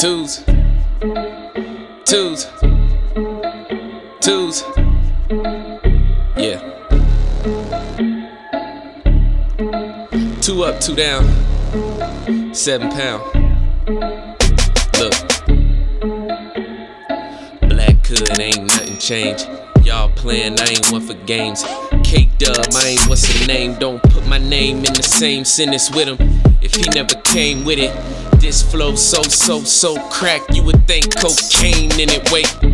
Twos. Twos. Twos. Yeah. Two up, two down. Seven pound. Look. Black hood ain't nothing changed. Y'all playing, I ain't one for games. K Dub, I ain't what's the name. Don't put my name in the same sentence with him. If he never came with it, this flow so, so, so crack, you would think cocaine in it. Wait.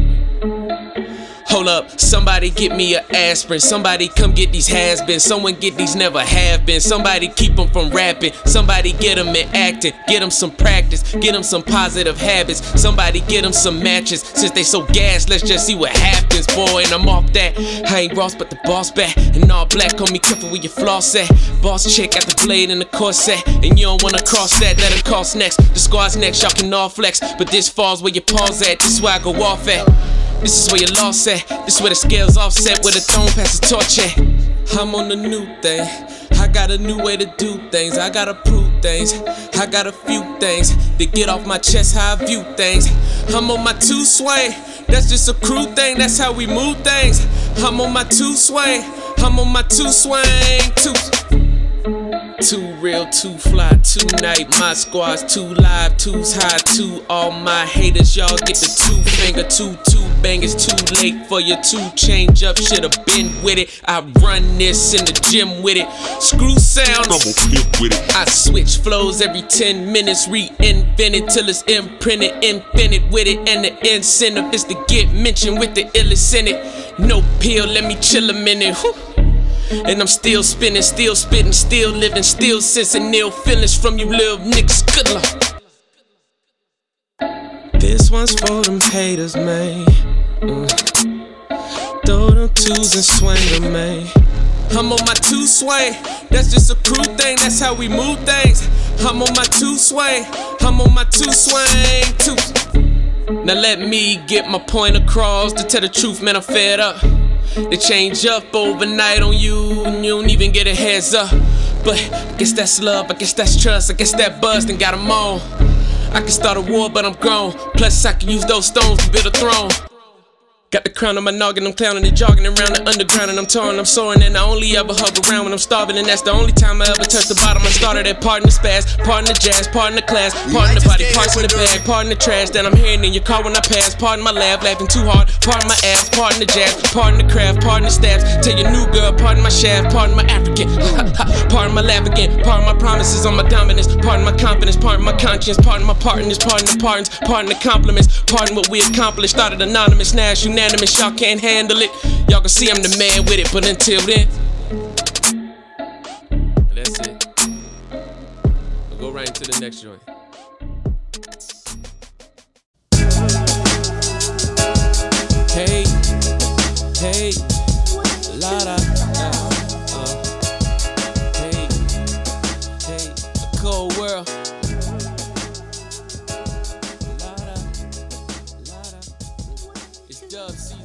Hold up, somebody get me a aspirin. Somebody come get these has been. Someone get these never have been. Somebody keep them from rapping. Somebody get them in acting. Get them some practice. Get them some positive habits. Somebody get them some matches. Since they so gassed, let's just see what happens, boy. And I'm off that. I ain't Ross, but the boss back. And all black on me, careful where your floss at. Boss chick got the blade and the corset. And you don't wanna cross that, that'll cost next. The squad's next, y'all can all flex. But this falls where your paws at. This is where I go off at. This is where your loss at. This is where the scales offset, where the throne passes torch at. I'm on the new thing. I got a new way to do things. I gotta prove things. I got a few things to get off my chest. How I view things. I'm on my two swing. That's just a crew thing. That's how we move things. I'm on my two swing. I'm on my two swing. Two. Too real, too fly, too night. My squad's too live, too's high, too. All my haters, y'all get the two finger, two, two bang. It's too late for you to change up. Should've been with it. I run this in the gym with it. Screw sound, I'm with it. I switch flows every 10 minutes, reinvent it till it's imprinted, infinite with it. And the incentive is to get mentioned with the illest in it. No pill, let me chill a minute. Whew. And I'm still spinning, still spitting, still living, still sensing ill feelings from you little niggas. Good luck. This one's for them haters, man. Mm. Throw them twos and swing them, man. I'm on my two swing. That's just a crew thing. That's how we move things. I'm on my two swing. I'm on my two swing. Two. Now let me get my point across. To tell the truth, man, I'm fed up. They change up overnight on you, and you don't even get a heads up. But I guess that's love, I guess that's trust, I guess that buzz and got 'em on. I can start a war, but I'm grown. Plus, I can use those stones to build a throne. Got the crown on my noggin, I'm clowning and jogging around the underground, and I'm touring, I'm soaring, and I only ever hug around when I'm starving, and that's the only time I ever touch the bottom. I started at parting the spaz, parting the jazz, parting the class, parting the body, parts in the bag, parting the trash that I'm hearing in your car when I pass, parting my laugh, laughing too hard, parting my ass, parting the jazz, parting the craft, parting the stabs. Tell your new girl, parting my shaft, parting my African, parting my laugh again, parting my promises on my dominance, parting my confidence, parting my conscience, parting my partners, parting the pardons, parting the compliments, parting what we accomplished. Started anonymous, now it's unanimous. Y'all can't handle it. Y'all can see I'm the man with it, but until then, that's it. We'll go right into the next joint. dub, see